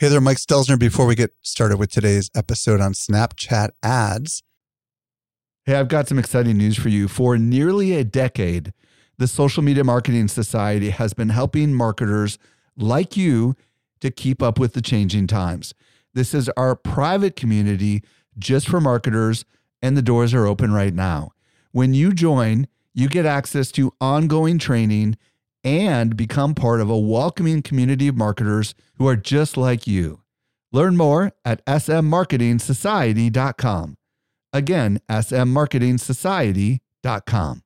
Hey there, Mike Stelzner. Before we get started with today's episode on Snapchat ads, Hey, I've got some exciting news for you. For nearly a decade, the Social Media Marketing Society has been helping marketers like you to keep up with the changing times. This is our private community just for marketers, and the doors are open right now. When you join, you get access to ongoing training and become part of a welcoming community of marketers who are just like you. Learn more at smmarketingsociety.com. Again, smmarketingsociety.com.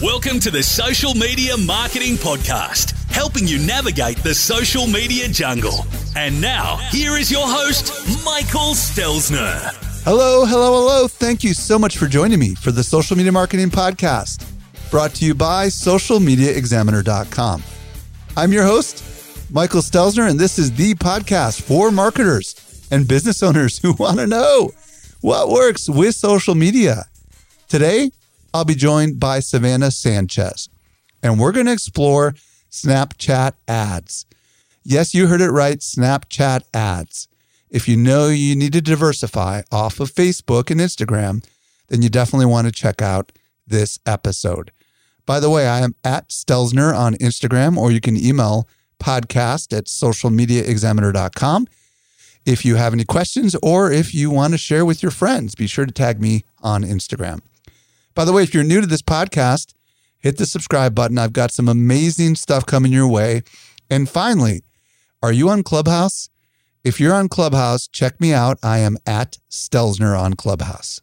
Welcome to the Social Media Marketing Podcast, helping you navigate the social media jungle. And now, here is your host, Michael Stelzner. Hello, hello, hello. Thank you so much for joining me for the Social Media Marketing Podcast, brought to you by socialmediaexaminer.com. I'm your host, Michael Stelzner, and this is the podcast for marketers and business owners who want to know what works with social media. Today, I'll be joined by Savannah Sanchez, and we're going to explore Snapchat ads. Yes, you heard it right Snapchat ads. If you know you need to diversify off of Facebook and Instagram, then you definitely want to check out this episode. By the way, I am at Stelzner on Instagram, or you can email podcast at socialmediaexaminer.com. If you have any questions or if you want to share with your friends, be sure to tag me on Instagram. By the way, if you're new to this podcast, hit the subscribe button. I've got some amazing stuff coming your way. And finally, are you on Clubhouse? If you're on Clubhouse, check me out. I am at Stelzner on Clubhouse.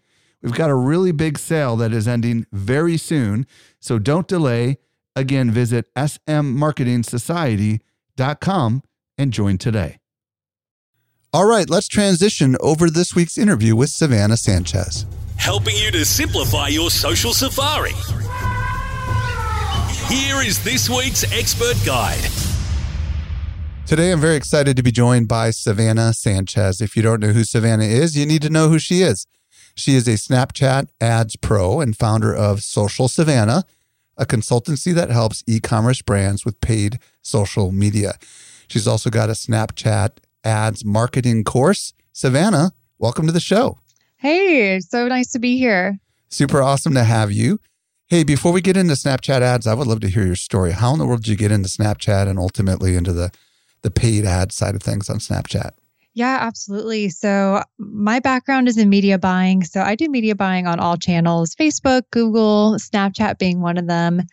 We've got a really big sale that is ending very soon, so don't delay. Again, visit smmarketingsociety.com and join today. All right, let's transition over this week's interview with Savannah Sanchez. Helping you to simplify your social safari. Here is this week's expert guide. Today, I'm very excited to be joined by Savannah Sanchez. If you don't know who Savannah is, you need to know who she is. She is a Snapchat ads pro and founder of Social Savannah, a consultancy that helps e commerce brands with paid social media. She's also got a Snapchat ads marketing course. Savannah, welcome to the show. Hey, so nice to be here. Super awesome to have you. Hey, before we get into Snapchat ads, I would love to hear your story. How in the world did you get into Snapchat and ultimately into the, the paid ad side of things on Snapchat? Yeah, absolutely. So, my background is in media buying. So, I do media buying on all channels Facebook, Google, Snapchat being one of them.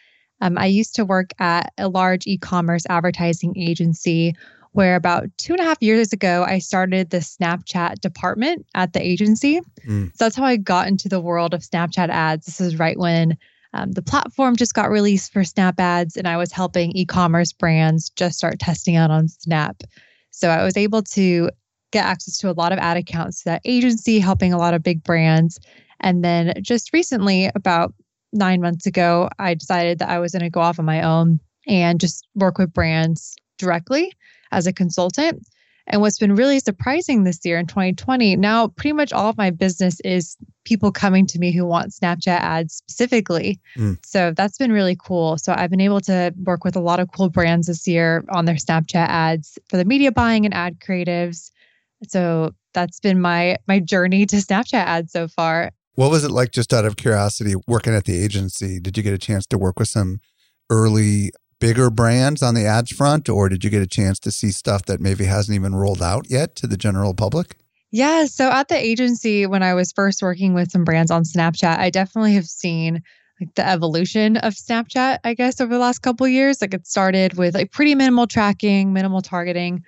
Um, I used to work at a large e commerce advertising agency where about two and a half years ago, I started the Snapchat department at the agency. Mm. So, that's how I got into the world of Snapchat ads. This is right when um, the platform just got released for Snap ads, and I was helping e commerce brands just start testing out on Snap. So I was able to get access to a lot of ad accounts to that agency, helping a lot of big brands. And then just recently, about nine months ago, I decided that I was going to go off on my own and just work with brands directly as a consultant. And what's been really surprising this year in 2020, now pretty much all of my business is people coming to me who want Snapchat ads specifically. Mm. So that's been really cool. So I've been able to work with a lot of cool brands this year on their Snapchat ads for the media buying and ad creatives. So that's been my my journey to Snapchat ads so far. What was it like just out of curiosity working at the agency? Did you get a chance to work with some early bigger brands on the ads front, or did you get a chance to see stuff that maybe hasn't even rolled out yet to the general public? Yeah. So at the agency, when I was first working with some brands on Snapchat, I definitely have seen like the evolution of Snapchat, I guess, over the last couple years. Like it started with like pretty minimal tracking, minimal targeting.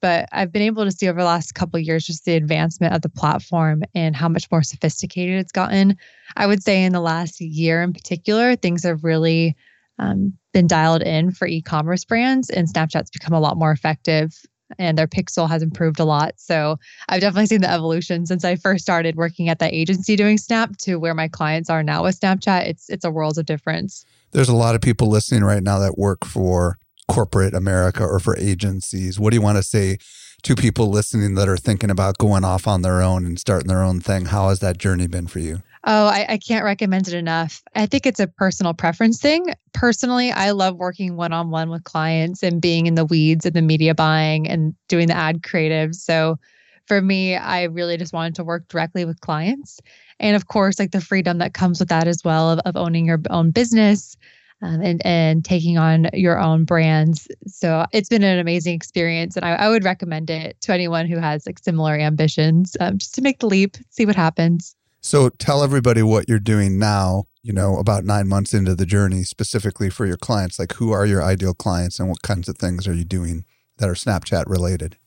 But I've been able to see over the last couple years just the advancement of the platform and how much more sophisticated it's gotten. I would say in the last year in particular, things have really um, been dialed in for e-commerce brands and Snapchat's become a lot more effective and their pixel has improved a lot. So I've definitely seen the evolution since I first started working at that agency doing Snap to where my clients are now with Snapchat. It's it's a world of difference. There's a lot of people listening right now that work for corporate America or for agencies. What do you want to say to people listening that are thinking about going off on their own and starting their own thing? How has that journey been for you? Oh, I, I, can't recommend it enough. I think it's a personal preference thing. Personally, I love working one on one with clients and being in the weeds of the media buying and doing the ad creative. So for me, I really just wanted to work directly with clients. And of course, like the freedom that comes with that as well of, of owning your own business. Um, and and taking on your own brands. So it's been an amazing experience, and I, I would recommend it to anyone who has like similar ambitions, um, just to make the leap, see what happens. So tell everybody what you're doing now, you know, about nine months into the journey, specifically for your clients. Like, who are your ideal clients and what kinds of things are you doing that are Snapchat related?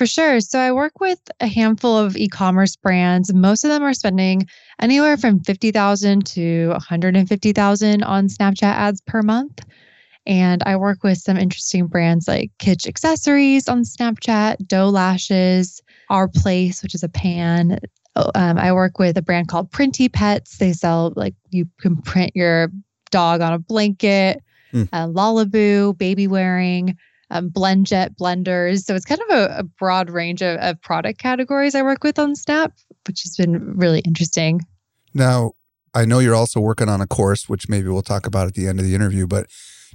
For sure. So I work with a handful of e-commerce brands. Most of them are spending anywhere from 50,000 to 150,000 on Snapchat ads per month. And I work with some interesting brands like Kitsch Accessories on Snapchat, Doe Lashes, Our Place, which is a pan, Oh, um, I work with a brand called Printy Pets. They sell like you can print your dog on a blanket, mm. uh, Lalabu, baby wearing, um, BlendJet blenders. So it's kind of a, a broad range of, of product categories I work with on Snap, which has been really interesting. Now, I know you're also working on a course, which maybe we'll talk about at the end of the interview, but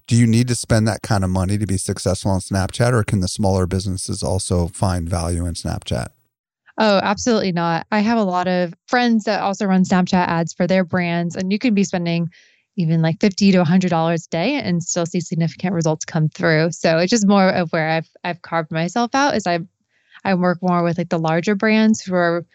do you need to spend that kind of money to be successful on Snapchat, or can the smaller businesses also find value in Snapchat? Oh, absolutely not. I have a lot of friends that also run Snapchat ads for their brands, and you can be spending even like 50 to $100 a day and still see significant results come through. So it's just more of where I've I've carved myself out is I I work more with like the larger brands who are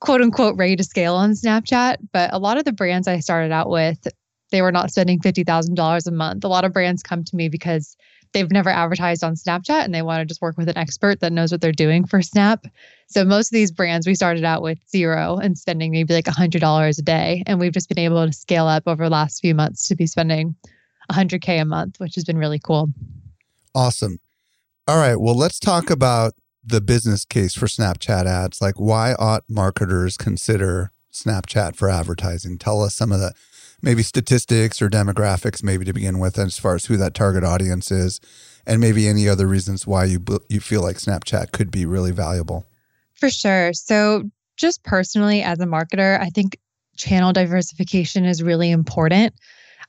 quote unquote ready to scale on Snapchat, but a lot of the brands I started out with they were not spending $50,000 a month. A lot of brands come to me because they've never advertised on Snapchat and they want to just work with an expert that knows what they're doing for Snap. So most of these brands we started out with zero and spending maybe like $100 a day. And we've just been able to scale up over the last few months to be spending 100K a month, which has been really cool. Awesome. All right. Well, let's talk about the business case for Snapchat ads. Like, why ought marketers consider Snapchat for advertising? Tell us some of the maybe statistics or demographics, maybe to begin with, as far as who that target audience is, and maybe any other reasons why you you feel like Snapchat could be really valuable. For sure. So, just personally, as a marketer, I think channel diversification is really important.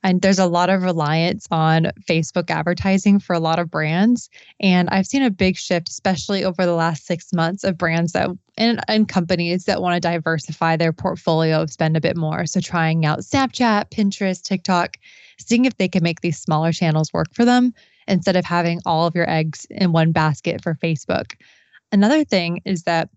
And there's a lot of reliance on Facebook advertising for a lot of brands. And I've seen a big shift, especially over the last six months, of brands that and, and companies that want to diversify their portfolio of spend a bit more. So trying out Snapchat, Pinterest, TikTok, seeing if they can make these smaller channels work for them instead of having all of your eggs in one basket for Facebook. Another thing is that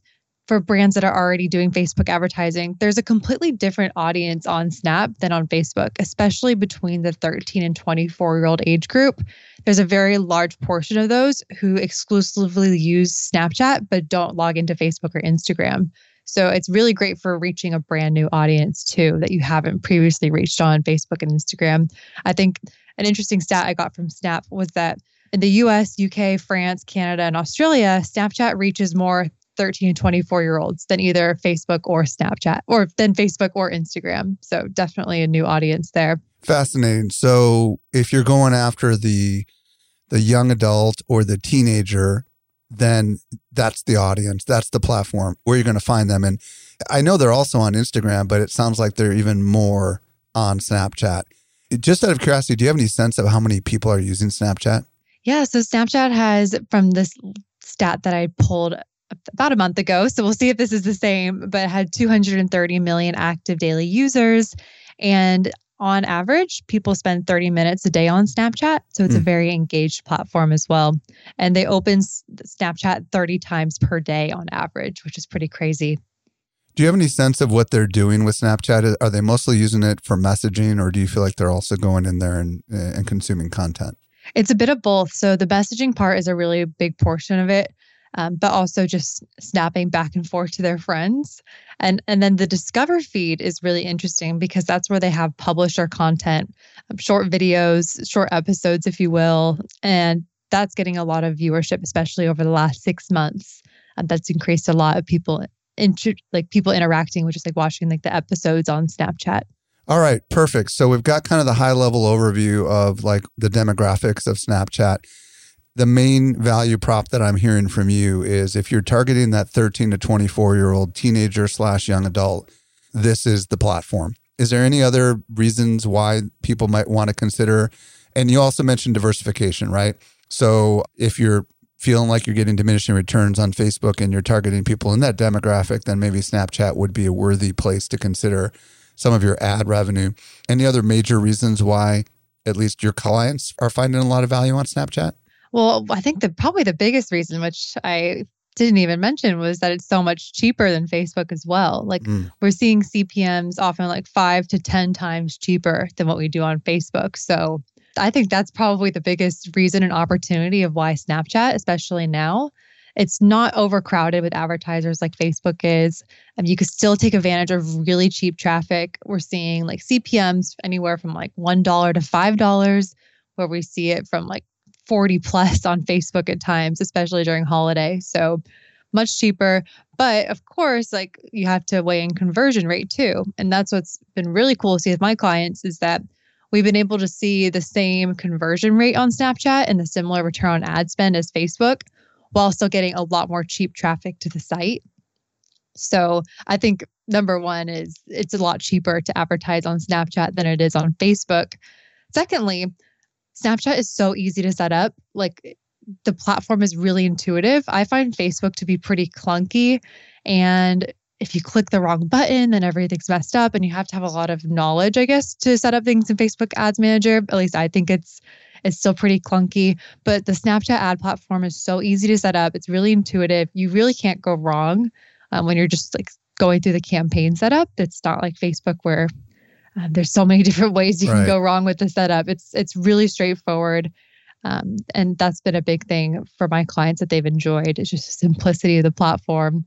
for brands that are already doing Facebook advertising, there's a completely different audience on Snap than on Facebook, especially between the 13 and 24 year old age group. There's a very large portion of those who exclusively use Snapchat but don't log into Facebook or Instagram. So it's really great for reaching a brand new audience too that you haven't previously reached on Facebook and Instagram. I think an interesting stat I got from Snap was that in the US, UK, France, Canada, and Australia, Snapchat reaches more 13 and 24 year olds than either Facebook or Snapchat or than Facebook or Instagram. So definitely a new audience there. Fascinating. So if you're going after the the young adult or the teenager, then that's the audience. That's the platform where you're going to find them. And I know they're also on Instagram, but it sounds like they're even more on Snapchat. Just out of curiosity, do you have any sense of how many people are using Snapchat? Yeah, so Snapchat has from this stat that I pulled about a month ago. So we'll see if this is the same, but had 230 million active daily users. And on average, people spend 30 minutes a day on Snapchat. So it's mm. a hmm. very engaged platform as well. And they open Snapchat 30 times per day on average, which is pretty crazy. Do you have any sense of what they're doing with Snapchat? Are they mostly using it for messaging, or do you feel like they're also going in there and, and consuming content? It's a bit of both. So the messaging part is a really big portion of it um, but also just snapping back and forth to their friends. And, and then the Discover feed is really interesting because that's where they have publisher content, um, short videos, short episodes, if you will. And that's getting a lot of viewership, especially over the last six months. And that's increased a lot of people, like people interacting, which is like watching like the episodes on Snapchat. All right, perfect. So we've got kind of the high level overview of like the demographics of Snapchat the main value prop that I'm hearing from you is if you're targeting that 13 to 24 year old teenager slash young adult, this is the platform. Is there any other reasons why people might want to consider? And you also mentioned diversification, right? So if you're feeling like you're getting diminishing returns on Facebook and you're targeting people in that demographic, then maybe Snapchat would be a worthy place to consider some of your ad revenue. Any other major reasons why at least your clients are finding a lot of value on Snapchat? Well, I think the probably the biggest reason, which I didn't even mention, was that it's so much cheaper than Facebook as well. Like mm. we're seeing CPMs often like five to 10 times cheaper than what we do on Facebook. So I think that's probably the biggest reason and opportunity of why Snapchat, especially now, it's not overcrowded with advertisers like Facebook is. Um, you could still take advantage of really cheap traffic. We're seeing like CPMs anywhere from like $1 to $5, where we see it from like 40 plus on Facebook at times, especially during holiday. So much cheaper. But of course, like you have to weigh in conversion rate too. And that's what's been really cool to see with my clients is that we've been able to see the same conversion rate on Snapchat and the similar return on ad spend as Facebook while still getting a lot more cheap traffic to the site. So I think number one is it's a lot cheaper to advertise on Snapchat than it is on Facebook. Secondly, Snapchat is so easy to set up. Like the platform is really intuitive. I find Facebook to be pretty clunky. And if you click the wrong button, then everything's messed up. And you have to have a lot of knowledge, I guess, to set up things in Facebook Ads Manager. At least I think it's it's still pretty clunky. But the Snapchat ad platform is so easy to set up. It's really intuitive. You really can't go wrong um, when you're just like going through the campaign setup. It's not like Facebook where um, there's so many different ways you right. can go wrong with the setup. It's it's really straightforward. Um, and that's been a big thing for my clients that they've enjoyed. It's just the simplicity of the platform.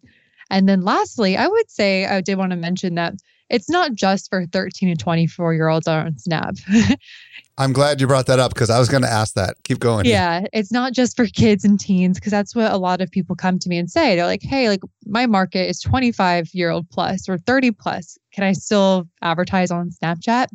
And then lastly, I would say I did want to mention that it's not just for 13 and 24 year olds on Snap. I'm glad you brought that up because I was going to ask that. Keep going. Yeah, it's not just for kids and teens because that's what a lot of people come to me and say. They're like, "Hey, like my market is 25 year old plus or 30 plus. Can I still advertise on Snapchat?"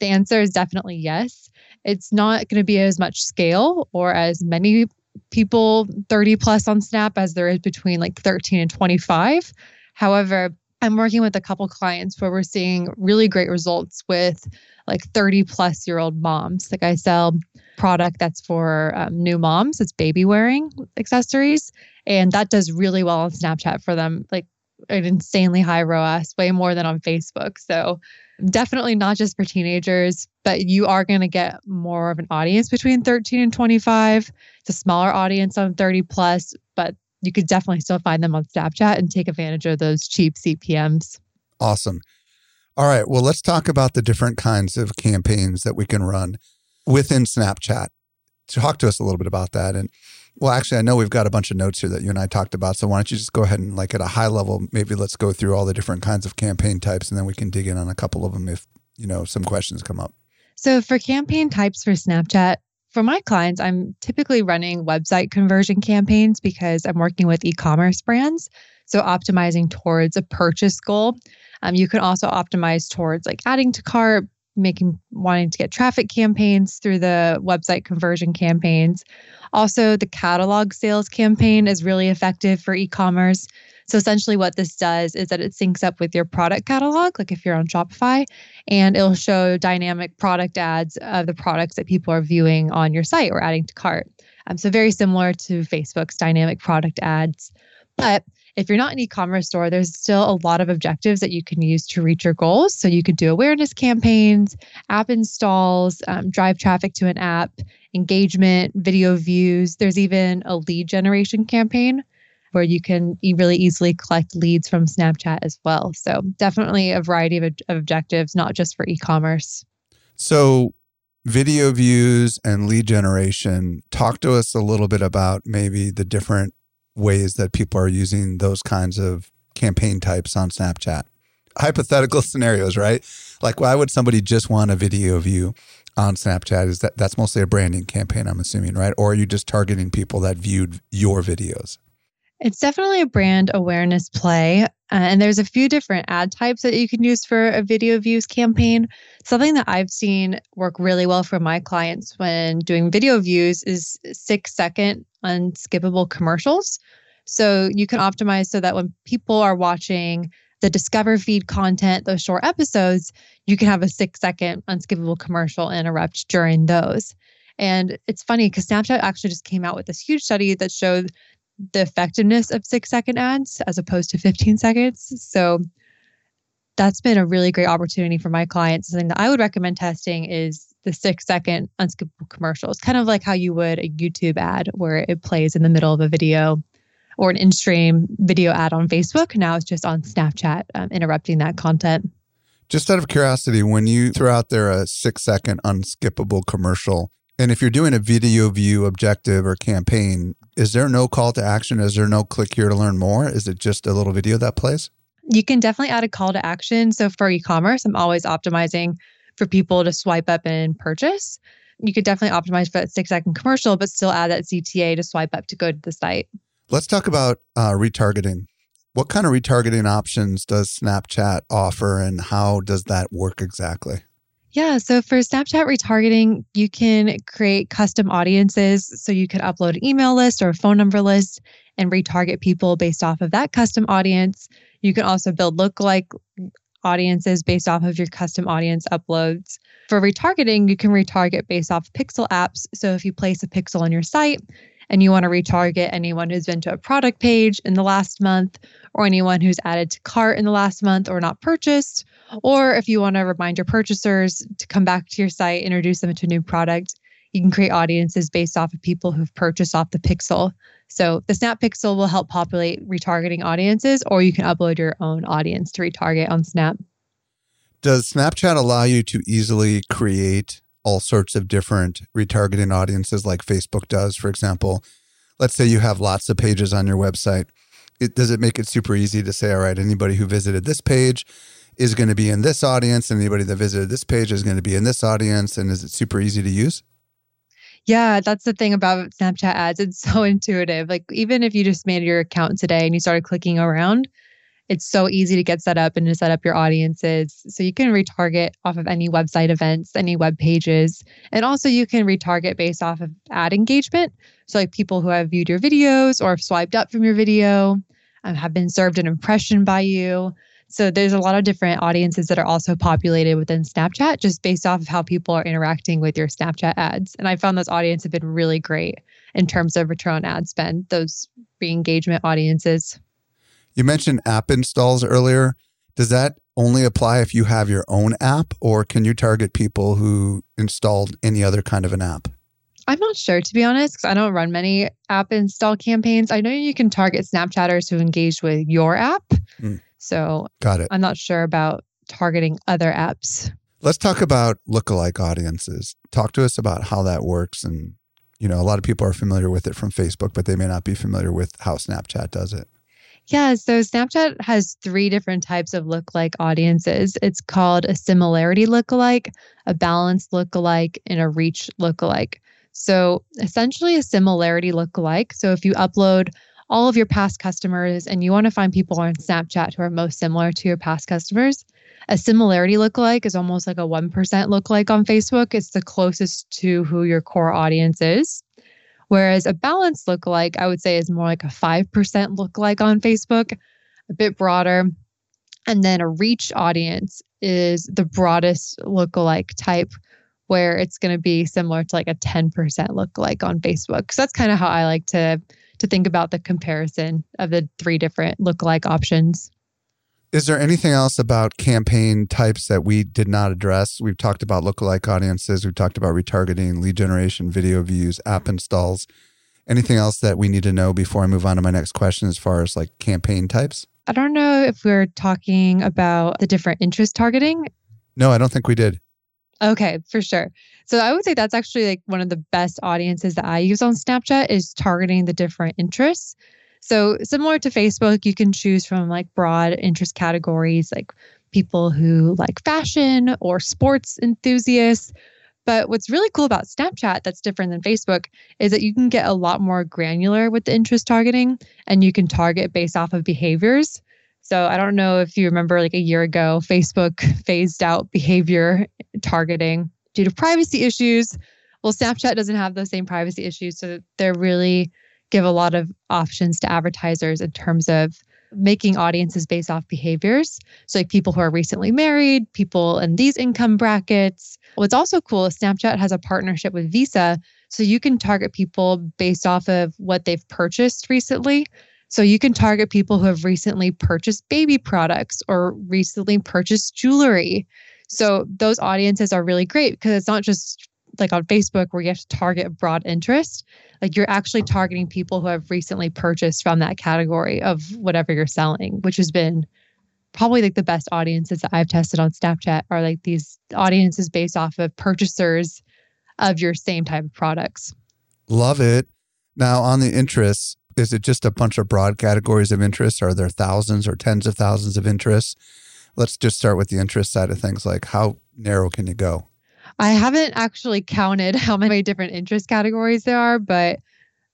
The answer is definitely yes. It's not going to be as much scale or as many people 30 plus on Snap as there is between like 13 and 25. However, I'm working with a couple clients where we're seeing really great results with like 30 plus year old moms. Like I sell product that's for um, new moms, it's baby wearing accessories. And that does really well on Snapchat for them, like an insanely high ROAS, way more than on Facebook. So definitely not just for teenagers, but you are going to get more of an audience between 13 and 25. It's a smaller audience on 30 plus, but you could definitely still find them on Snapchat and take advantage of those cheap CPMs. Awesome. All right. Well, let's talk about the different kinds of campaigns that we can run within Snapchat. Talk to us a little bit about that. And well, actually, I know we've got a bunch of notes here that you and I talked about. So why don't you just go ahead and, like, at a high level, maybe let's go through all the different kinds of campaign types and then we can dig in on a couple of them if, you know, some questions come up. So for campaign types for Snapchat, for my clients, I'm typically running website conversion campaigns because I'm working with e commerce brands. So, optimizing towards a purchase goal. Um, you can also optimize towards like adding to cart, making wanting to get traffic campaigns through the website conversion campaigns. Also, the catalog sales campaign is really effective for e commerce. So essentially, what this does is that it syncs up with your product catalog, like if you're on Shopify, and it'll show dynamic product ads of the products that people are viewing on your site or adding to cart. Um, so very similar to Facebook's dynamic product ads. But if you're not an e-commerce store, there's still a lot of objectives that you can use to reach your goals. So you could do awareness campaigns, app installs, um, drive traffic to an app, engagement, video views. There's even a lead generation campaign where you can really easily collect leads from Snapchat as well. So definitely a variety of, of objectives, not just for e-commerce. So video views and lead generation. Talk to us a little bit about maybe the different ways that people are using those kinds of campaign types on Snapchat. Hypothetical scenarios, right? Like why would somebody just want a video view on Snapchat? Is that that's mostly a branding campaign, I'm assuming, right? Or are you just targeting people that viewed your videos? It's definitely a brand awareness play. Uh, and there's a few different ad types that you can use for a video views campaign. Something that I've seen work really well for my clients when doing video views is six second unskippable commercials. So you can optimize so that when people are watching the Discover feed content, those short episodes, you can have a six second unskippable commercial interrupt during those. And it's funny because Snapchat actually just came out with this huge study that showed the effectiveness of six second ads as opposed to 15 seconds. So that's been a really great opportunity for my clients. Something that I would recommend testing is the six second unskippable commercials, kind of like how you would a YouTube ad where it plays in the middle of a video or an in stream video ad on Facebook. Now it's just on Snapchat, um, interrupting that content. Just out of curiosity, when you throw out there a six second unskippable commercial, and if you're doing a video view objective or campaign, is there no call to action? Is there no click here to learn more? Is it just a little video that plays? You can definitely add a call to action. So for e commerce, I'm always optimizing for people to swipe up and purchase. You could definitely optimize for that six second commercial, but still add that CTA to swipe up to go to the site. Let's talk about uh, retargeting. What kind of retargeting options does Snapchat offer and how does that work exactly? Yeah. So for Snapchat retargeting, you can create custom audiences. So you could upload an email list or a phone number list and retarget people based off of that custom audience. You can also build lookalike audiences based off of your custom audience uploads. For retargeting, you can retarget based off pixel apps. So if you place a pixel on your site and you want to retarget anyone who's been to a product page in the last month or anyone who's added to cart in the last month or not purchased, or if you want to remind your purchasers to come back to your site, introduce them to a new product, you can create audiences based off of people who've purchased off the pixel. So the Snap Pixel will help populate retargeting audiences, or you can upload your own audience to retarget on Snap. Does Snapchat allow you to easily create all sorts of different retargeting audiences like Facebook does, for example? Let's say you have lots of pages on your website. It, does it make it super easy to say, all right, anybody who visited this page is going to be in this audience, and anybody that visited this page is going to be in this audience? And is it super easy to use? Yeah, that's the thing about Snapchat ads. It's so intuitive. Like even if you just made your account today and you started clicking around, it's so easy to get set up and to set up your audiences. So you can retarget off of any website events, any web pages. And also you can retarget based off of ad engagement. So like people who have viewed your videos or have swiped up from your video, um, have been served an impression by you. So there's a lot of different audiences that are also populated within Snapchat just based off of how people are interacting with your Snapchat ads. And I found those audiences have been really great in terms of return on ad spend, those re-engagement audiences. You mentioned app installs earlier. Does that only apply if you have your own app or can you target people who installed any other kind of an app? I'm not sure to be honest, because I don't run many app install campaigns. I know you can target Snapchatters who engage with your app. Mm. So got it. I'm not sure about targeting other apps. Let's talk about lookalike audiences. Talk to us about how that works. And, you know, a lot of people are familiar with it from Facebook, but they may not be familiar with how Snapchat does it. Yeah, so Snapchat has three different types of lookalike audiences. It's called a similarity lookalike, a balanced lookalike, and a reach lookalike. So essentially, a similarity lookalike. So if you upload all of your past customers and you want to find people on Snapchat who are most similar to your past customers, a similarity lookalike is almost like a 1% lookalike on Facebook. It's the closest to who your core audience is. Whereas a balanced lookalike, I would say, is more like a 5% lookalike on Facebook, a bit broader. And then a reach audience is the broadest lookalike type, where it's going to be similar to like a 10% lookalike on Facebook. So that's kind of how I like to to think about the comparison of the three different lookalike options. Is there anything else about campaign types that we did not address? We've talked about lookalike audiences, we've talked about retargeting, lead generation, video views, app installs. Anything else that we need to know before I move on to my next question as far as like campaign types? I don't know if we're talking about the different interest targeting. No, I don't think we did. Okay, for sure. So I would say that's actually like one of the best audiences that I use on Snapchat is targeting the different interests. So, similar to Facebook, you can choose from like broad interest categories like people who like fashion or sports enthusiasts. But what's really cool about Snapchat that's different than Facebook is that you can get a lot more granular with the interest targeting and you can target based off of behaviors. So I don't know if you remember like a year ago, Facebook phased out behavior targeting due to privacy issues. Well, Snapchat doesn't have those same privacy issues. So they're really give a lot of options to advertisers in terms of making audiences based off behaviors. So, like people who are recently married, people in these income brackets. What's also cool is Snapchat has a partnership with Visa. So, you can target people based off of what they've purchased recently. So, you can target people who have recently purchased baby products or recently purchased jewelry. So, those audiences are really great because it's not just like on Facebook where you have to target broad interest, like you're actually targeting people who have recently purchased from that category of whatever you're selling, which has been probably like the best audiences that I've tested on Snapchat are like these audiences based off of purchasers of your same type of products. Love it. Now, on the interests, is it just a bunch of broad categories of interest? Are there thousands or tens of thousands of interests? Let's just start with the interest side of things. Like, how narrow can you go? I haven't actually counted how many different interest categories there are, but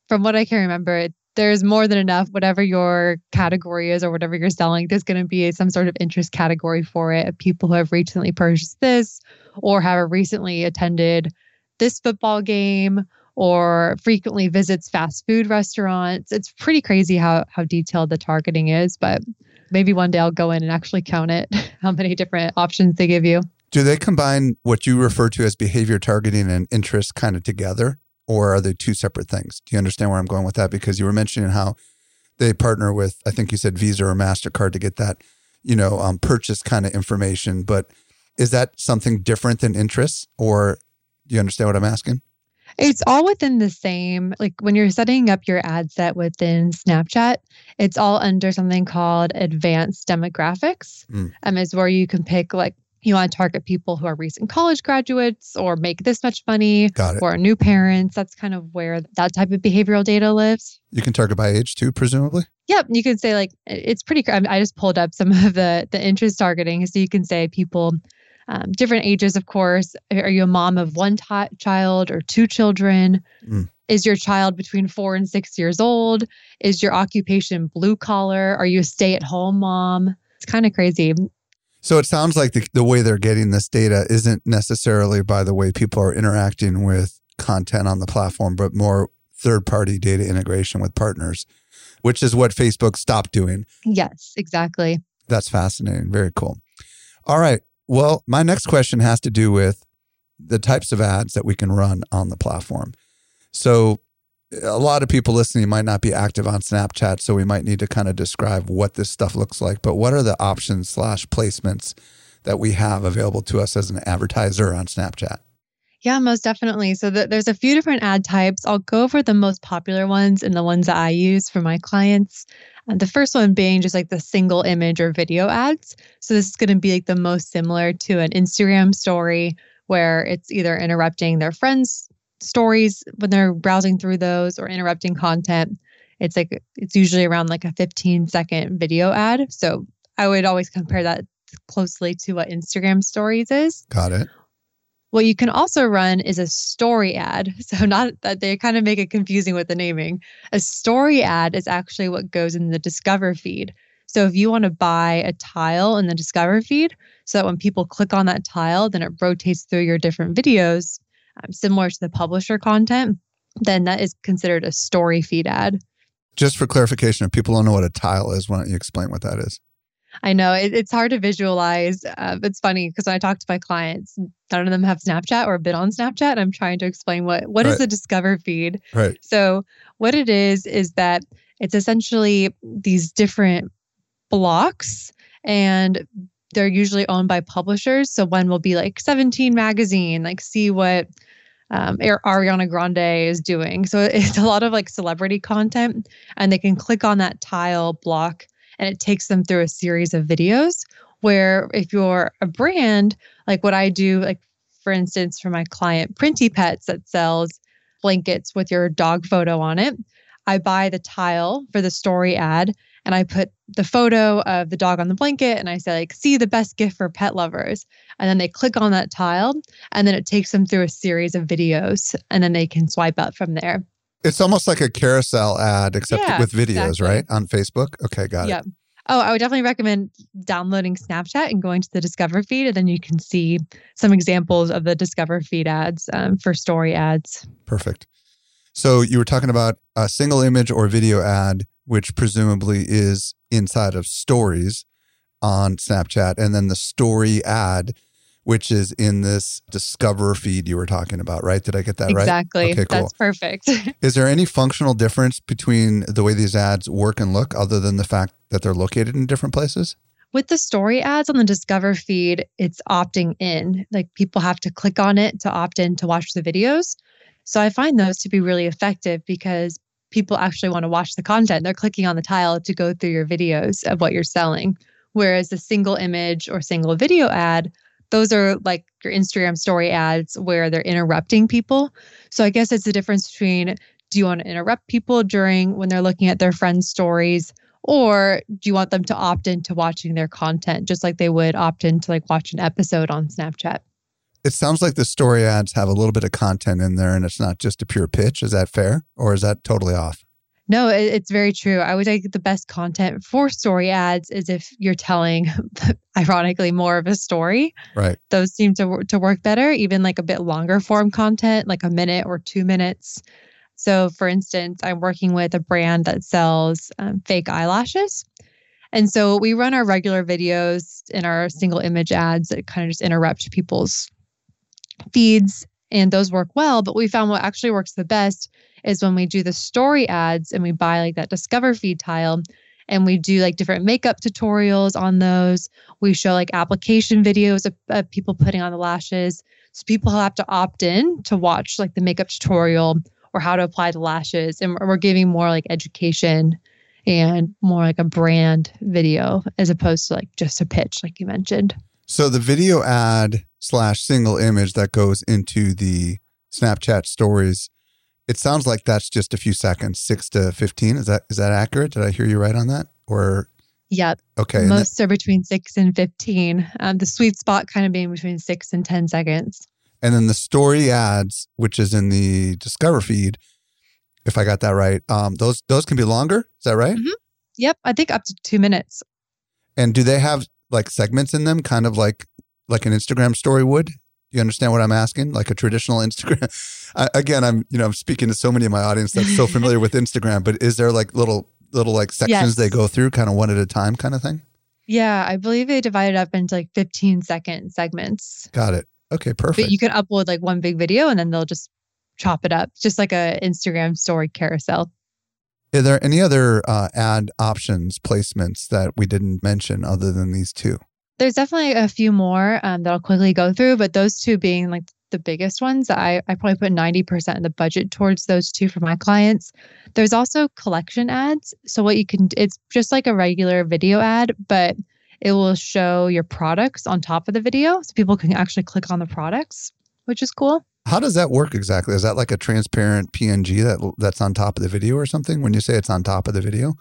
from what I can remember, there's more than enough. Whatever your category is or whatever you're selling, there's going to be some sort of interest category for it people who have recently purchased this or have recently attended this football game or frequently visits fast food restaurants. It's pretty crazy how how detailed the targeting is, but maybe one day I'll go in and actually count it how many different options they give you. Do they combine what you refer to as behavior targeting and interest kind of together, or are they two separate things? Do you understand where I'm going with that? Because you were mentioning how they partner with, I think you said Visa or Mastercard to get that, you know, um, purchase kind of information. But is that something different than interest, or do you understand what I'm asking? It's all within the same, like when you're setting up your ad set within Snapchat, it's all under something called advanced demographics. Mm. Um, is where you can pick like you want to target people who are recent college graduates or make this much money or new parents. That's kind of where that type of behavioral data lives. You can target by age too, presumably. Yep, you can say like it's pretty. I just pulled up some of the the interest targeting, so you can say people um, different ages, of course. Are you a mom of one t- child or two children? Mm. Is your child between four and six years old? Is your occupation blue collar? Are you a stay at home mom? It's kind of crazy. So it sounds like the, the way they're getting this data isn't necessarily by the way people are interacting with content on the platform, but more third party data integration with partners, which is what Facebook stopped doing. Yes, exactly. That's fascinating. Very cool. All right. Well, my next question has to do with the types of ads that we can run on the platform. So a lot of people listening might not be active on Snapchat, so we might need to kind of describe what this stuff looks like. But what are the options slash placements that we have available to us as an advertiser on Snapchat? Yeah, most definitely. So the, there's a few different ad types. I'll go over the most popular ones and the ones that I use for my clients. And the first one being just like the single image or video ads. So this is going to be like the most similar to an Instagram story where it's either interrupting their friends stories when they're browsing through those or interrupting content it's like it's usually around like a 15 second video ad. So i would always compare that closely to what instagram stories is. Got it. What you can also run is a story ad. So not that they kind of make it confusing with the naming. A story ad is actually what goes in the discover feed. So if you want to buy a tile in the discover feed so that when people click on that tile then it rotates through your different videos um, similar to the publisher content, then that is considered a story feed ad. Just for clarification, if people don't know what a tile is, why don't you explain what that is? I know it, it's hard to visualize. Uh, it's funny because when I talk to my clients, none of them have Snapchat or have been on Snapchat. I'm trying to explain what what Right. is a Discover feed. Right. So what it is is that it's essentially these different blocks, and they're usually owned by publishers. So one will be like 17 magazine, like see what um, Ar- Ariana Grande is doing. So it's a lot of like celebrity content, and they can click on that tile block, and it takes them through a series of videos. Where if you're a brand, like what I do, like for instance, for my client Printy Pets that sells blankets with your dog photo on it, I buy the tile for the story ad and I put the photo of the dog on the blanket and I say like see the best gift for pet lovers and then they click on that tile and then it takes them through a series of videos and then they can swipe up from there. It's almost like a carousel ad, except Yeah, with videos, exactly. right? On Facebook. Okay, got Yeah. it. Oh, I would definitely recommend downloading Snapchat and going to the Discover feed, and then you can see some examples of the Discover feed ads um, for story ads. Perfect. So you were talking about a single image or video ad, which presumably is inside of stories on Snapchat, and then the story ad, which is in this Discover feed you were talking about, right? Did I get that right? exactly. Okay, cool. That's perfect. Is there any functional difference between the way these ads work and look, other than the fact that they're located in different places? With the story ads on the Discover feed, it's opting in. Like people have to click on it to opt in to watch the videos. So I find those to be really effective because people actually want to watch the content. They're clicking on the tile to go through your videos of what you're selling. Whereas a single image or single video ad, those are like your Instagram story ads where they're interrupting people. So I guess it's the difference between do you want to interrupt people during when they're looking at their friends' stories or do you want them to opt into watching their content just like they would opt into like watch an episode on Snapchat? It sounds like the story ads have a little bit of content in there and it's not just a pure pitch. Is that fair? Or is that totally off? No, it's very true. I would say the best content for story ads is if you're telling, ironically, more of a story. Right. Those seem to to work better. Even like a bit longer form content, like a minute or two minutes. So, for instance, I'm working with a brand that sells um, fake eyelashes. And so we run our regular videos in our single image ads that kind of just interrupt people's feeds, and those work well. But we found what actually works the best is when we do the story ads and we buy like that Discover feed tile and we do like different makeup tutorials on those. We show like application videos of, of people putting on the lashes. So people have to opt in to watch like the makeup tutorial or how to apply the lashes. And we're we're giving more like education and more like a brand video as opposed to like just a pitch, like you mentioned. So the video ad slash single image that goes into the Snapchat stories, it sounds like that's just a few seconds, six to fifteen. Is that is that accurate? Did I hear you right on that? Or Yep. okay, Most are between six and 15. Um, the sweet spot kind of being between six and 10 seconds. and then the story ads, which is in the Discover feed, if I got that right, um, those those can be longer. Is that right? Mhm. Yep. I think up to two minutes. And do they have like segments in them, kind of like like an Instagram story would? You understand what I'm asking? Like a traditional Instagram. I, again, I'm you know I'm speaking to so many of my audience that's so familiar with Instagram, but is there like little little like sections Yes. they go through, kind of one at a time, kind of thing? Yeah. I believe they divide it up into like 15 second segments. Got it. Okay, perfect. But you can upload like one big video and then they'll just chop it up, just like a Instagram story carousel. Are there any other uh, ad options, placements that we didn't mention other than these two? There's definitely a few more um, that I'll quickly go through, but those two being like the biggest ones, I, I probably put 90% of the budget towards those two for my clients. There's also collection ads. So, what you can, it's just like a regular video ad, but it will show your products on top of the video. So, people can actually click on the products, which is cool. How does that work exactly? Is that like a transparent PNG that that's on top of the video or something? When you say it's on top of the video,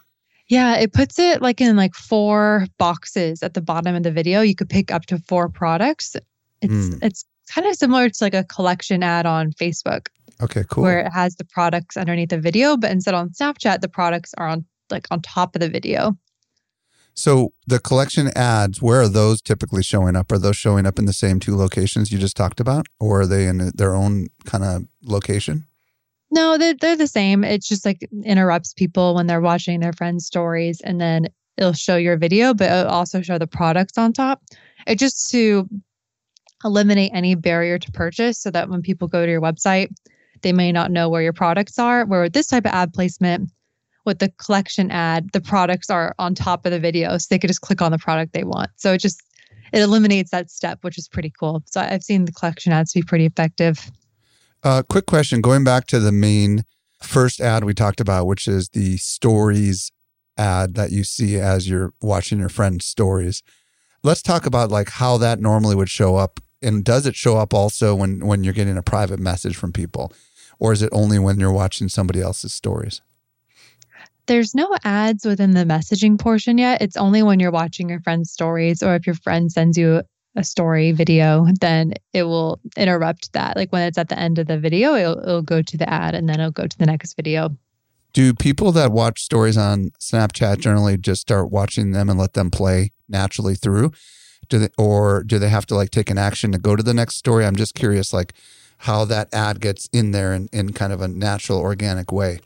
Yeah, it puts it like in like four boxes at the bottom of the video. You could pick up to four products. It's Mm. it's kind of similar to like a collection ad on Facebook okay, cool. where it has the products underneath the video, but instead on Snapchat the products are on like on top of the video. So the collection ads, where are those typically showing up? Are those showing up in the same two locations you just talked about, or are they in their own kind of location? No, they're they're the same. It's just like interrupts people when they're watching their friends' stories, and then it'll show your video, but it'll also show the products on top. It just to eliminate any barrier to purchase so that when people go to your website, they may not know where your products are. Where with this type of ad placement, with the collection ad, the products are on top of the video. So they could just click on the product they want. So it just it eliminates that step, which is pretty cool. So I've seen the collection ads be pretty effective. Uh, quick question going back to the main first ad we talked about, which is the stories ad that you see as you're watching your friend's stories. Let's talk about like how that normally would show up. And does it show up also when when you're getting a private message from people? Or is it only when you're watching somebody else's stories? There's no ads within the messaging portion yet. It's only when you're watching your friend's stories or if your friend sends you a story video, then it will interrupt that. Like when it's at the end of the video, it'll, it'll go to the ad and then it'll go to the next video. Do people that watch stories on Snapchat generally just start watching them and let them play naturally through? Do they, or do they have to like take an action to go to the next story? I'm just curious, like how that ad gets in there in, in kind of a natural, organic way.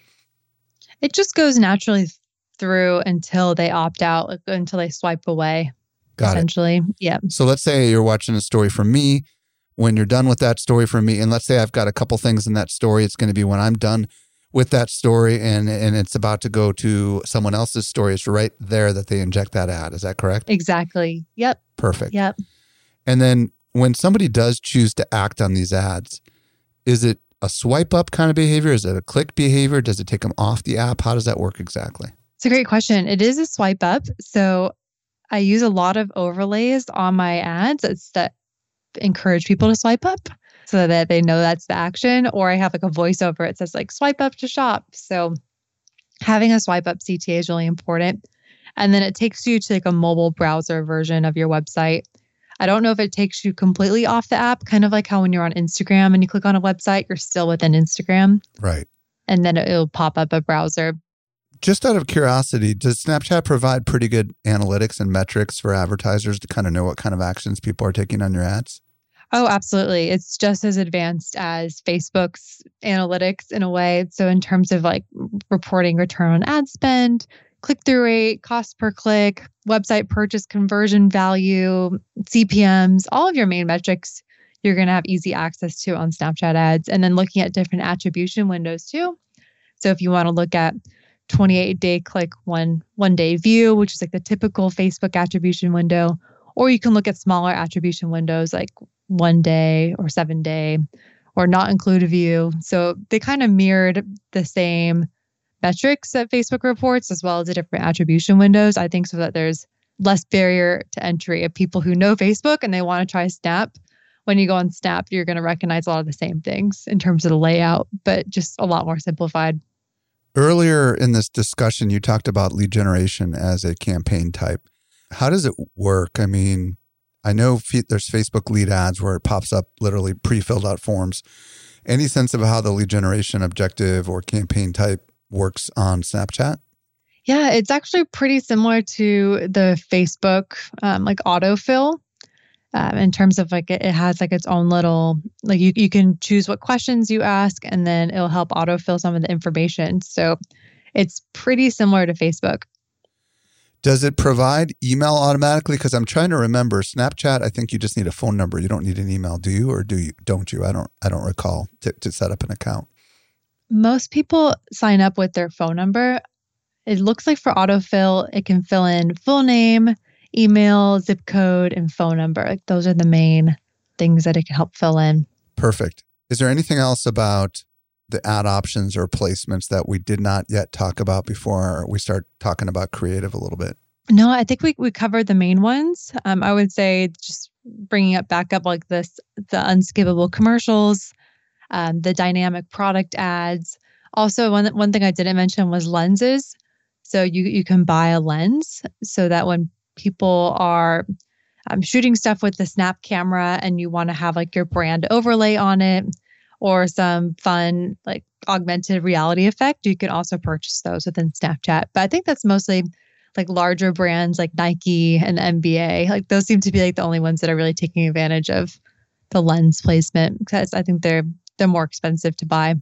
It just goes naturally through until they opt out, until they swipe away. Got essentially. it. Yeah. So let's say you're watching a story from me. When you're done with that story from me, and let's say I've got a couple things in that story, it's going to be when I'm done with that story and and it's about to go to someone else's story. It's right there that they inject that ad. Is that correct? Exactly. Yep. Perfect. Yep. And then when somebody does choose to act on these ads, is it a swipe up kind of behavior? Is it a click behavior? Does it take them off the app? How does that work exactly? It's a great question. It is a swipe up. So I use a lot of overlays on my ads that encourage people to swipe up so that they know that's the action. Or I have like a voiceover. It says like swipe up to shop. So having a swipe up CTA is really important. And then it takes you to like a mobile browser version of your website. I don't know if it takes you completely off the app, kind of like how when you're on Instagram and you click on a website, you're still within Instagram. Right. And then it'll pop up a browser just out of curiosity, does Snapchat provide pretty good analytics and metrics for advertisers to kind of know what kind of actions people are taking on your ads? Oh, absolutely. It's just as advanced as Facebook's analytics in a way. So, in terms of like reporting return on ad spend, click through rate, cost per click, website purchase conversion value, CPMs, all of your main metrics, you're going to have easy access to on Snapchat ads. And then looking at different attribution windows too. So, if you want to look at 28 day click one one day view which is like the typical facebook attribution window or you can look at smaller attribution windows like one day or seven day or not include a view so they kind of mirrored the same metrics that facebook reports as well as the different attribution windows i think so that there's less barrier to entry of people who know facebook and they want to try snap when you go on snap you're going to recognize a lot of the same things in terms of the layout but just a lot more simplified Earlier in this discussion, you talked about lead generation as a campaign type. How does it work? I mean, I know there's Facebook lead ads where it pops up literally pre filled out forms. Any sense of how the lead generation objective or campaign type works on Snapchat? Yeah, it's actually pretty similar to the Facebook um, like autofill um, in terms of like it, it has like its own little like you, you can choose what questions you ask and then it'll help autofill some of the information. So it's pretty similar to facebook. Does it provide email automatically? Because i'm trying to remember snapchat i think you just need a phone number. You don't need an email do you? Or do you don't you? I don't i don't recall to, to set up an account most people sign up with their phone number it looks like for autofill it can fill in full name email, zip code, and phone number. Like those are the main things that it can help fill in. Perfect. Is there anything else about the ad options or placements that we did not yet talk about before we start talking about creative a little bit? No, I think we, we covered the main ones. Um, I would say just bringing it back up like this the unskippable commercials, um, the dynamic product ads. Also, one, one thing I didn't mention was lenses. So you, you can buy a lens so that when people are um, shooting stuff with the snap camera and you want to have like your brand overlay on it or some fun like augmented reality effect you can also purchase those within snapchat but i think that's mostly like larger brands like nike and nba like those seem to be like the only ones that are really taking advantage of the lens placement because i think they're they're more expensive to buy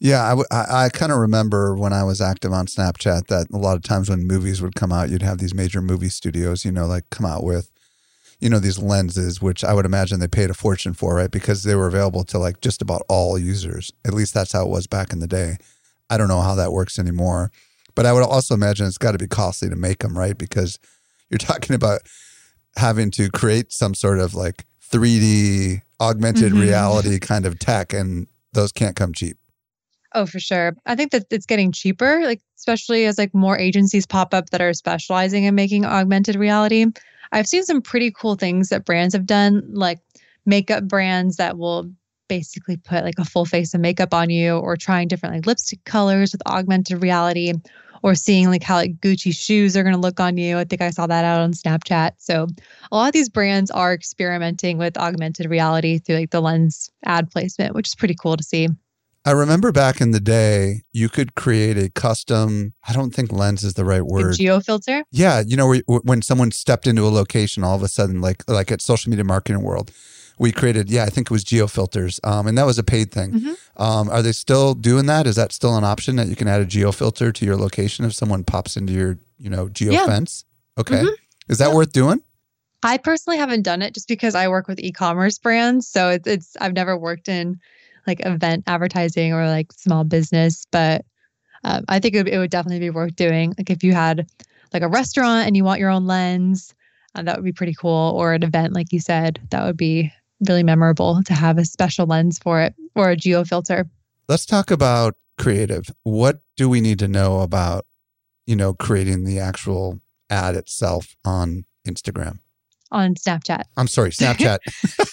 Yeah, I, w- I, I kind of remember when I was active on Snapchat that a lot of times when movies would come out, you'd have these major movie studios, you know, like come out with, you know, these lenses, which I would imagine they paid a fortune for, right? Because they were available to like just about all users. At least that's how it was back in the day. I don't know how that works anymore. But I would also imagine it's got to be costly to make them, right? Because you're talking about having to create some sort of like 3D augmented Mhm. reality kind of tech, and those can't come cheap. Oh, for sure. I think that it's getting cheaper, like especially as like more agencies pop up that are specializing in making augmented reality. I've seen some pretty cool things that brands have done, like makeup brands that will basically put like a full face of makeup on you or trying different like lipstick colors with augmented reality or seeing like how like Gucci shoes are going to look on you. I think I saw that out on Snapchat. So a lot of these brands are experimenting with augmented reality through like the lens ad placement, which is pretty cool to see. I remember back in the day, you could create a custom, I don't think lens is the right word. A geo filter. Yeah, you know, when someone stepped into a location, all of a sudden, like like at social media marketing world, we created, yeah, I think it was geo filters, um, and that was a paid thing. Mhm. Um, are they still doing that? Is that still an option that you can add a geo filter to your location if someone pops into your, you know, geo Yeah. fence? Okay, Mhm. is that Yeah. worth doing? I personally haven't done it just because I work with e-commerce brands, so it's, it's I've never worked in like event advertising or like small business, but um, I think it would, it would definitely be worth doing. Like if you had like a restaurant and you want your own lens, uh, that would be pretty cool. Or an event, like you said, that would be really memorable to have a special lens for it or a geo filter. Let's talk about creative. What do we need to know about, you know, creating the actual ad itself on Instagram? on Snapchat. I'm sorry, Snapchat.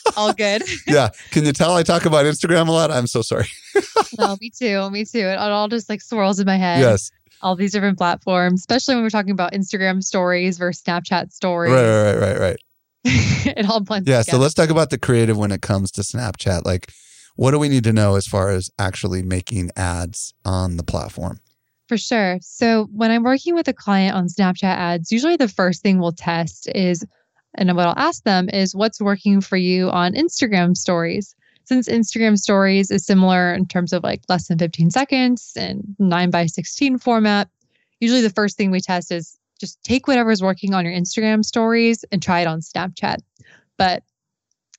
All good. yeah. Can you tell I talk about Instagram a lot? I'm so sorry. no, me too. Me too. It all just like swirls in my head. Yes. all these different platforms, especially when we're talking about Instagram stories versus Snapchat stories. Right, right, right, right. it all blends Yeah. So let's talk about the creative when it comes to Snapchat. Like, what do we need to know as far as actually making ads on the platform? For sure. So when I'm working with a client on Snapchat ads, usually the first thing we'll test is, and what I'll ask them is, what's working for you on Instagram stories? Since Instagram stories is similar in terms of like less than 15 seconds and 9 by 16 format, usually the first thing we test is just take whatever's working on your Instagram stories and try it on Snapchat. But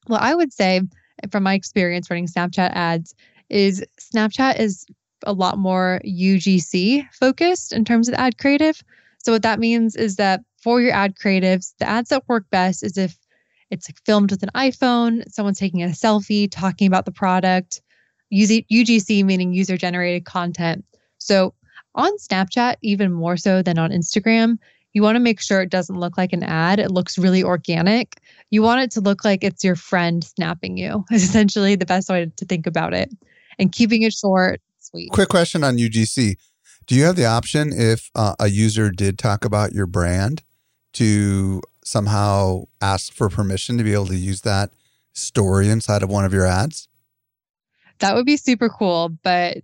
what I would say from my experience running Snapchat ads is Snapchat is a lot more UGC focused in terms of ad creative. So what that means is that for your ad creatives, the ads that work best is if it's filmed with an iPhone, someone's taking a selfie, talking about the product. UGC meaning user generated content. So on Snapchat, even more so than on Instagram, you want to make sure it doesn't look like an ad. It looks really organic. You want it to look like it's your friend snapping you, is essentially the best way to think about it. And keeping it short, sweet. Quick question on UGC. Do you have the option if uh, a user did talk about your brand to somehow ask for permission to be able to use that story inside of one of your ads? That would be super cool, but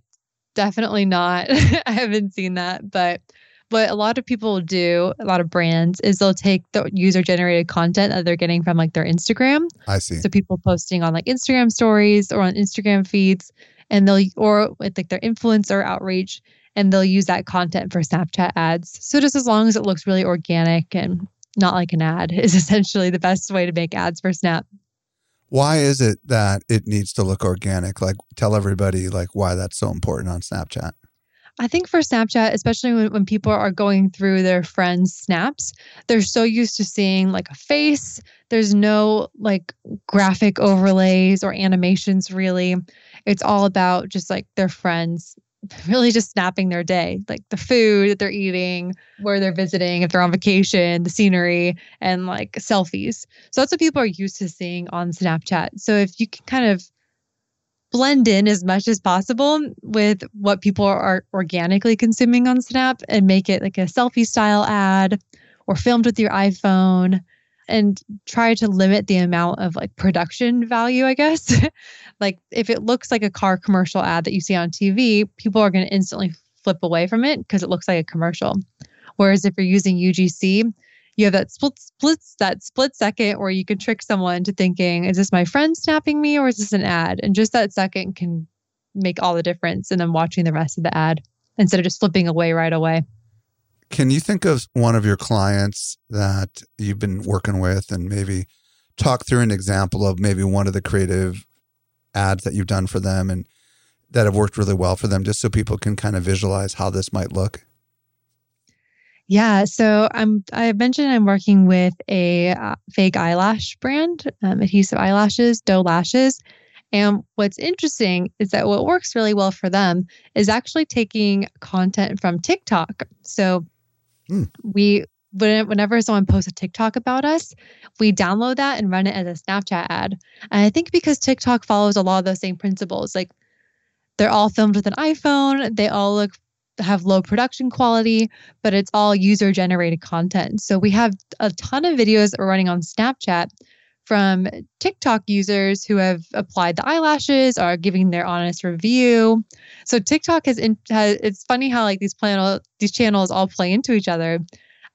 definitely not. I haven't seen that. But what a lot of people do, a lot of brands, is they'll take the user generated content that they're getting from like their Instagram. I see. So people posting on like Instagram stories or on Instagram feeds, and they'll or with like their influencer outreach, and they'll use that content for Snapchat ads. So just as long as it looks really organic and not like an ad is essentially the best way to make ads for Snap. Why is it that it needs to look organic? Like, tell everybody like why that's so important on Snapchat. I think for Snapchat, especially when, when people are going through their friends' snaps, they're so used to seeing like a face. There's no like graphic overlays or animations really. It's all about just like their friends really just snapping their day, like the food that they're eating, where they're visiting, if they're on vacation, the scenery, and like selfies. So that's what people are used to seeing on Snapchat. So if you can kind of blend in as much as possible with what people are organically consuming on Snap and make it like a selfie style ad or filmed with your iPhone and try to limit the amount of like production value, I guess. like if it looks like a car commercial ad that you see on TV, people are going to instantly flip away from it because it looks like a commercial. Whereas if you're using UGC, you have that split splits that split second where you can trick someone to thinking, is this my friend snapping me or is this an ad? And just that second can make all the difference and then watching the rest of the ad instead of just flipping away right away. Can you think of one of your clients that you've been working with and maybe talk through an example of maybe one of the creative ads that you've done for them and that have worked really well for them just so people can kind of visualize how this might look? Yeah, so I'm. I mentioned I'm working with a uh, fake eyelash brand, um, adhesive eyelashes, doe lashes, and what's interesting is that what works really well for them is actually taking content from TikTok. So hmm. we whenever someone posts a TikTok about us, we download that and run it as a Snapchat ad. And I think because TikTok follows a lot of those same principles, like they're all filmed with an iPhone, they all look have low production quality, but it's all user generated content. So we have a ton of videos running on Snapchat from TikTok users who have applied the eyelashes are giving their honest review. So TikTok has, in, has it's funny how like these panel these channels all play into each other.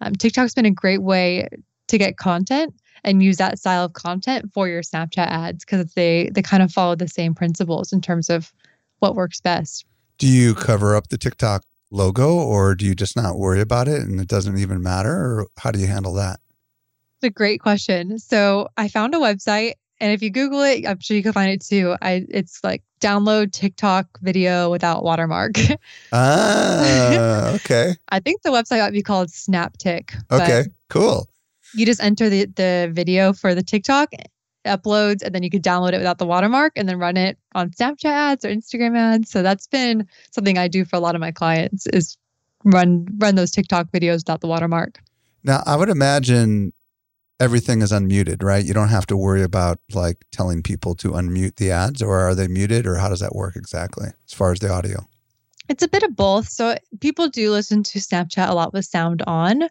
Um, TikTok's been a great way to get content and use that style of content for your Snapchat ads because they they kind of follow the same principles in terms of what works best. Do you cover up the TikTok logo or do you just not worry about it and it doesn't even matter or how do you handle that? A great question. So I found a website and if you Google it, I'm sure you can find it too. I it's like download TikTok video without watermark. ah, okay. I think the website might be called SnapTik. Okay, cool. You just enter the the video for the TikTok uploads, and then you could download it without the watermark, and then run it on Snapchat ads or Instagram ads. So that's been something I do for a lot of my clients is run run those TikTok videos without the watermark. Now, I would imagine everything is unmuted, right? You don't have to worry about like telling people to unmute the ads or are they muted or how does that work exactly as far as the audio? It's a bit of both. So people do listen to Snapchat a lot with sound on.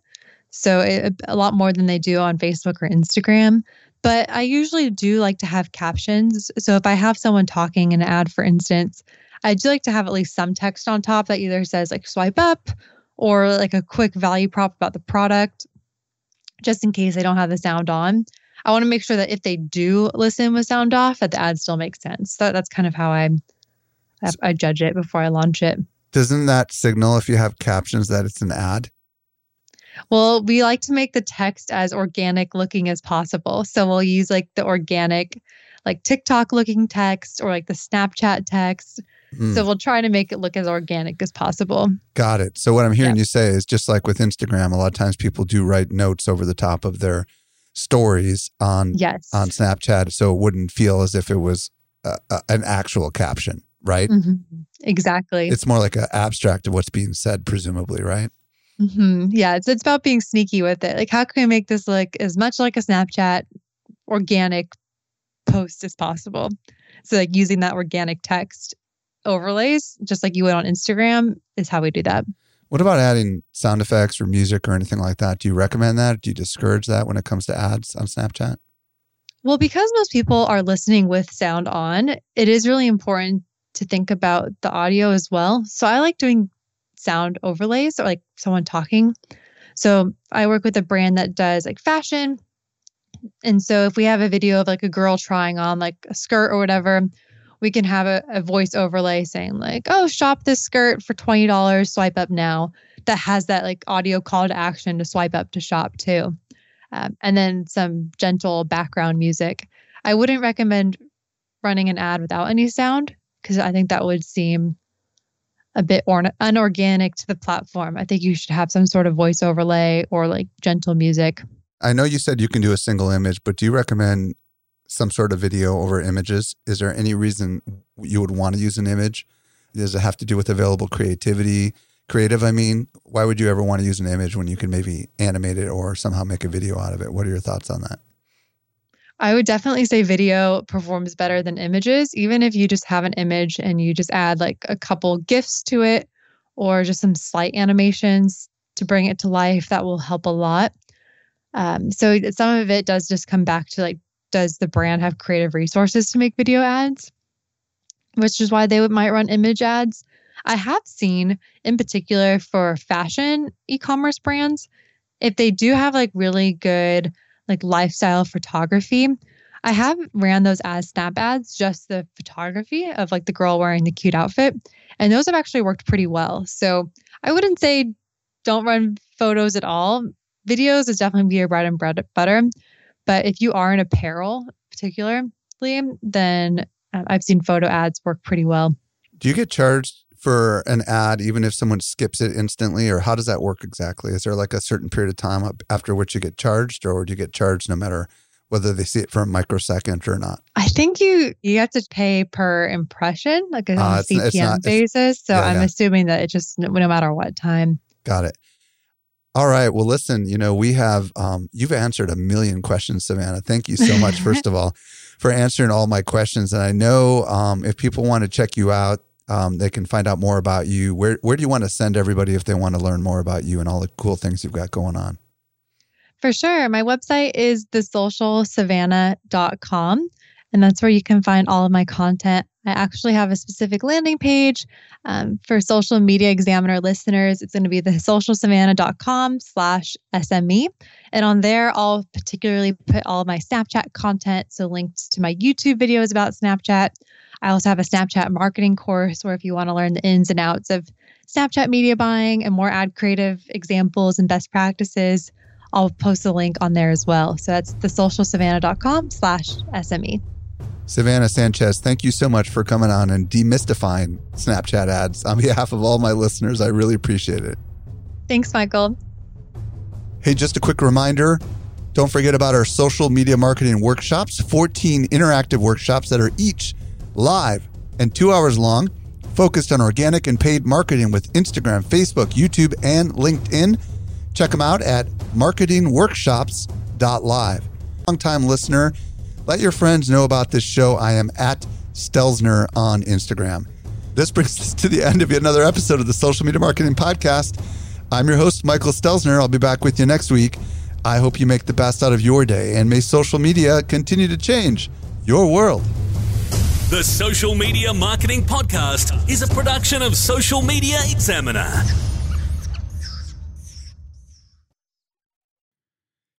So it, a lot more than they do on Facebook or Instagram. But I usually do like to have captions. So if I have someone talking in an ad, for instance, I do like to have at least some text on top that either says like swipe up or like a quick value prop about the product just in case they don't have the sound on. I want to make sure that if they do listen with sound off, that the ad still makes sense. So that's kind of how I I judge it before I launch it. Doesn't that signal if you have captions that it's an ad? Well, we like to make the text as organic looking as possible. So we'll use like the organic, like TikTok looking text or like the Snapchat text Mm. So we'll try to make it look as organic as possible. Got it. So what I'm hearing yeah. you say is just like with Instagram, a lot of times people do write notes over the top of their stories on yes. on Snapchat, so it wouldn't feel as if it was a, a, an actual caption, right? Mm-hmm. Exactly. It's more like an abstract of what's being said, presumably, right? Mm-hmm. Yeah, it's it's about being sneaky with it. Like, how can we make this look as much like a Snapchat organic post as possible? So, like using that organic text overlays, just like you would on Instagram, is how we do that. What about adding sound effects or music or anything like that? Do you recommend that? Do you discourage that when it comes to ads on Snapchat? Well, because most people are listening with sound on, it is really important to think about the audio as well. So I like doing sound overlays or like someone talking. So I work with a brand that does like fashion. And so if we have a video of like a girl trying on like a skirt or whatever, we can have a, a voice overlay saying like, "Oh, shop this skirt for twenty dollars. Swipe up now." That has that like audio call to action to swipe up to shop too, um, and then some gentle background music. I wouldn't recommend running an ad without any sound because I think that would seem a bit or- unorganic to the platform. I think you should have some sort of voice overlay or like gentle music. I know you said you can do a single image, but do you recommend some sort of video over images. Is there any reason you would want to use an image? Does it have to do with available creativity? Creative, I mean, why would you ever want to use an image when you can maybe animate it or somehow make a video out of it? What are your thoughts on that? I would definitely say video performs better than images, even if you just have an image and you just add like a couple GIFs to it or just some slight animations to bring it to life. That will help a lot. Um, so some of it does just come back to like does the brand have creative resources to make video ads? Which is why they might run image ads. I have seen, in particular for fashion e commerce brands, if they do have like really good like lifestyle photography, I have ran those as snap ads, just the photography of like the girl wearing the cute outfit. And those have actually worked pretty well. So I wouldn't say don't run photos at all. Videos is definitely be your bread and bread butter. But if you are in apparel, particularly, then um, I've seen photo ads work pretty well. Do you get charged for an ad even if someone skips it instantly, or how does that work exactly? Is there like a certain period of time after which you get charged, or do you get charged no matter whether they see it for a microsecond or not? I think you you have to pay per impression, like a uh, CPM it's not, basis. So yeah, I'm yeah. assuming that it just no matter what time. Got it. All right. Well, listen, you know, we have, um, you've answered a million questions, Savannah. Thank you so much, first of all, for answering all my questions. And I know um, if people want to check you out, um, they can find out more about you. Where, where do you want to send everybody if they want to learn more about you and all the cool things you've got going on? For sure. My website is thesocialsavannah.com, and that's where you can find all of my content. I actually have a specific landing page um, for social media examiner listeners. It's going to be the socialsavannah.com slash SME. And on there, I'll particularly put all my Snapchat content. So links to my YouTube videos about Snapchat. I also have a Snapchat marketing course where if you want to learn the ins and outs of Snapchat media buying and more ad creative examples and best practices, I'll post a link on there as well. So that's thesocialsavannah.com slash SME. Savannah Sanchez, thank you so much for coming on and demystifying Snapchat ads. On behalf of all my listeners, I really appreciate it. Thanks, Michael. Hey, just a quick reminder don't forget about our social media marketing workshops 14 interactive workshops that are each live and two hours long, focused on organic and paid marketing with Instagram, Facebook, YouTube, and LinkedIn. Check them out at marketingworkshops.live. Long-time listener, let your friends know about this show. I am at Stelzner on Instagram. This brings us to the end of yet another episode of the Social Media Marketing Podcast. I'm your host, Michael Stelzner. I'll be back with you next week. I hope you make the best out of your day and may social media continue to change your world. The Social Media Marketing Podcast is a production of Social Media Examiner.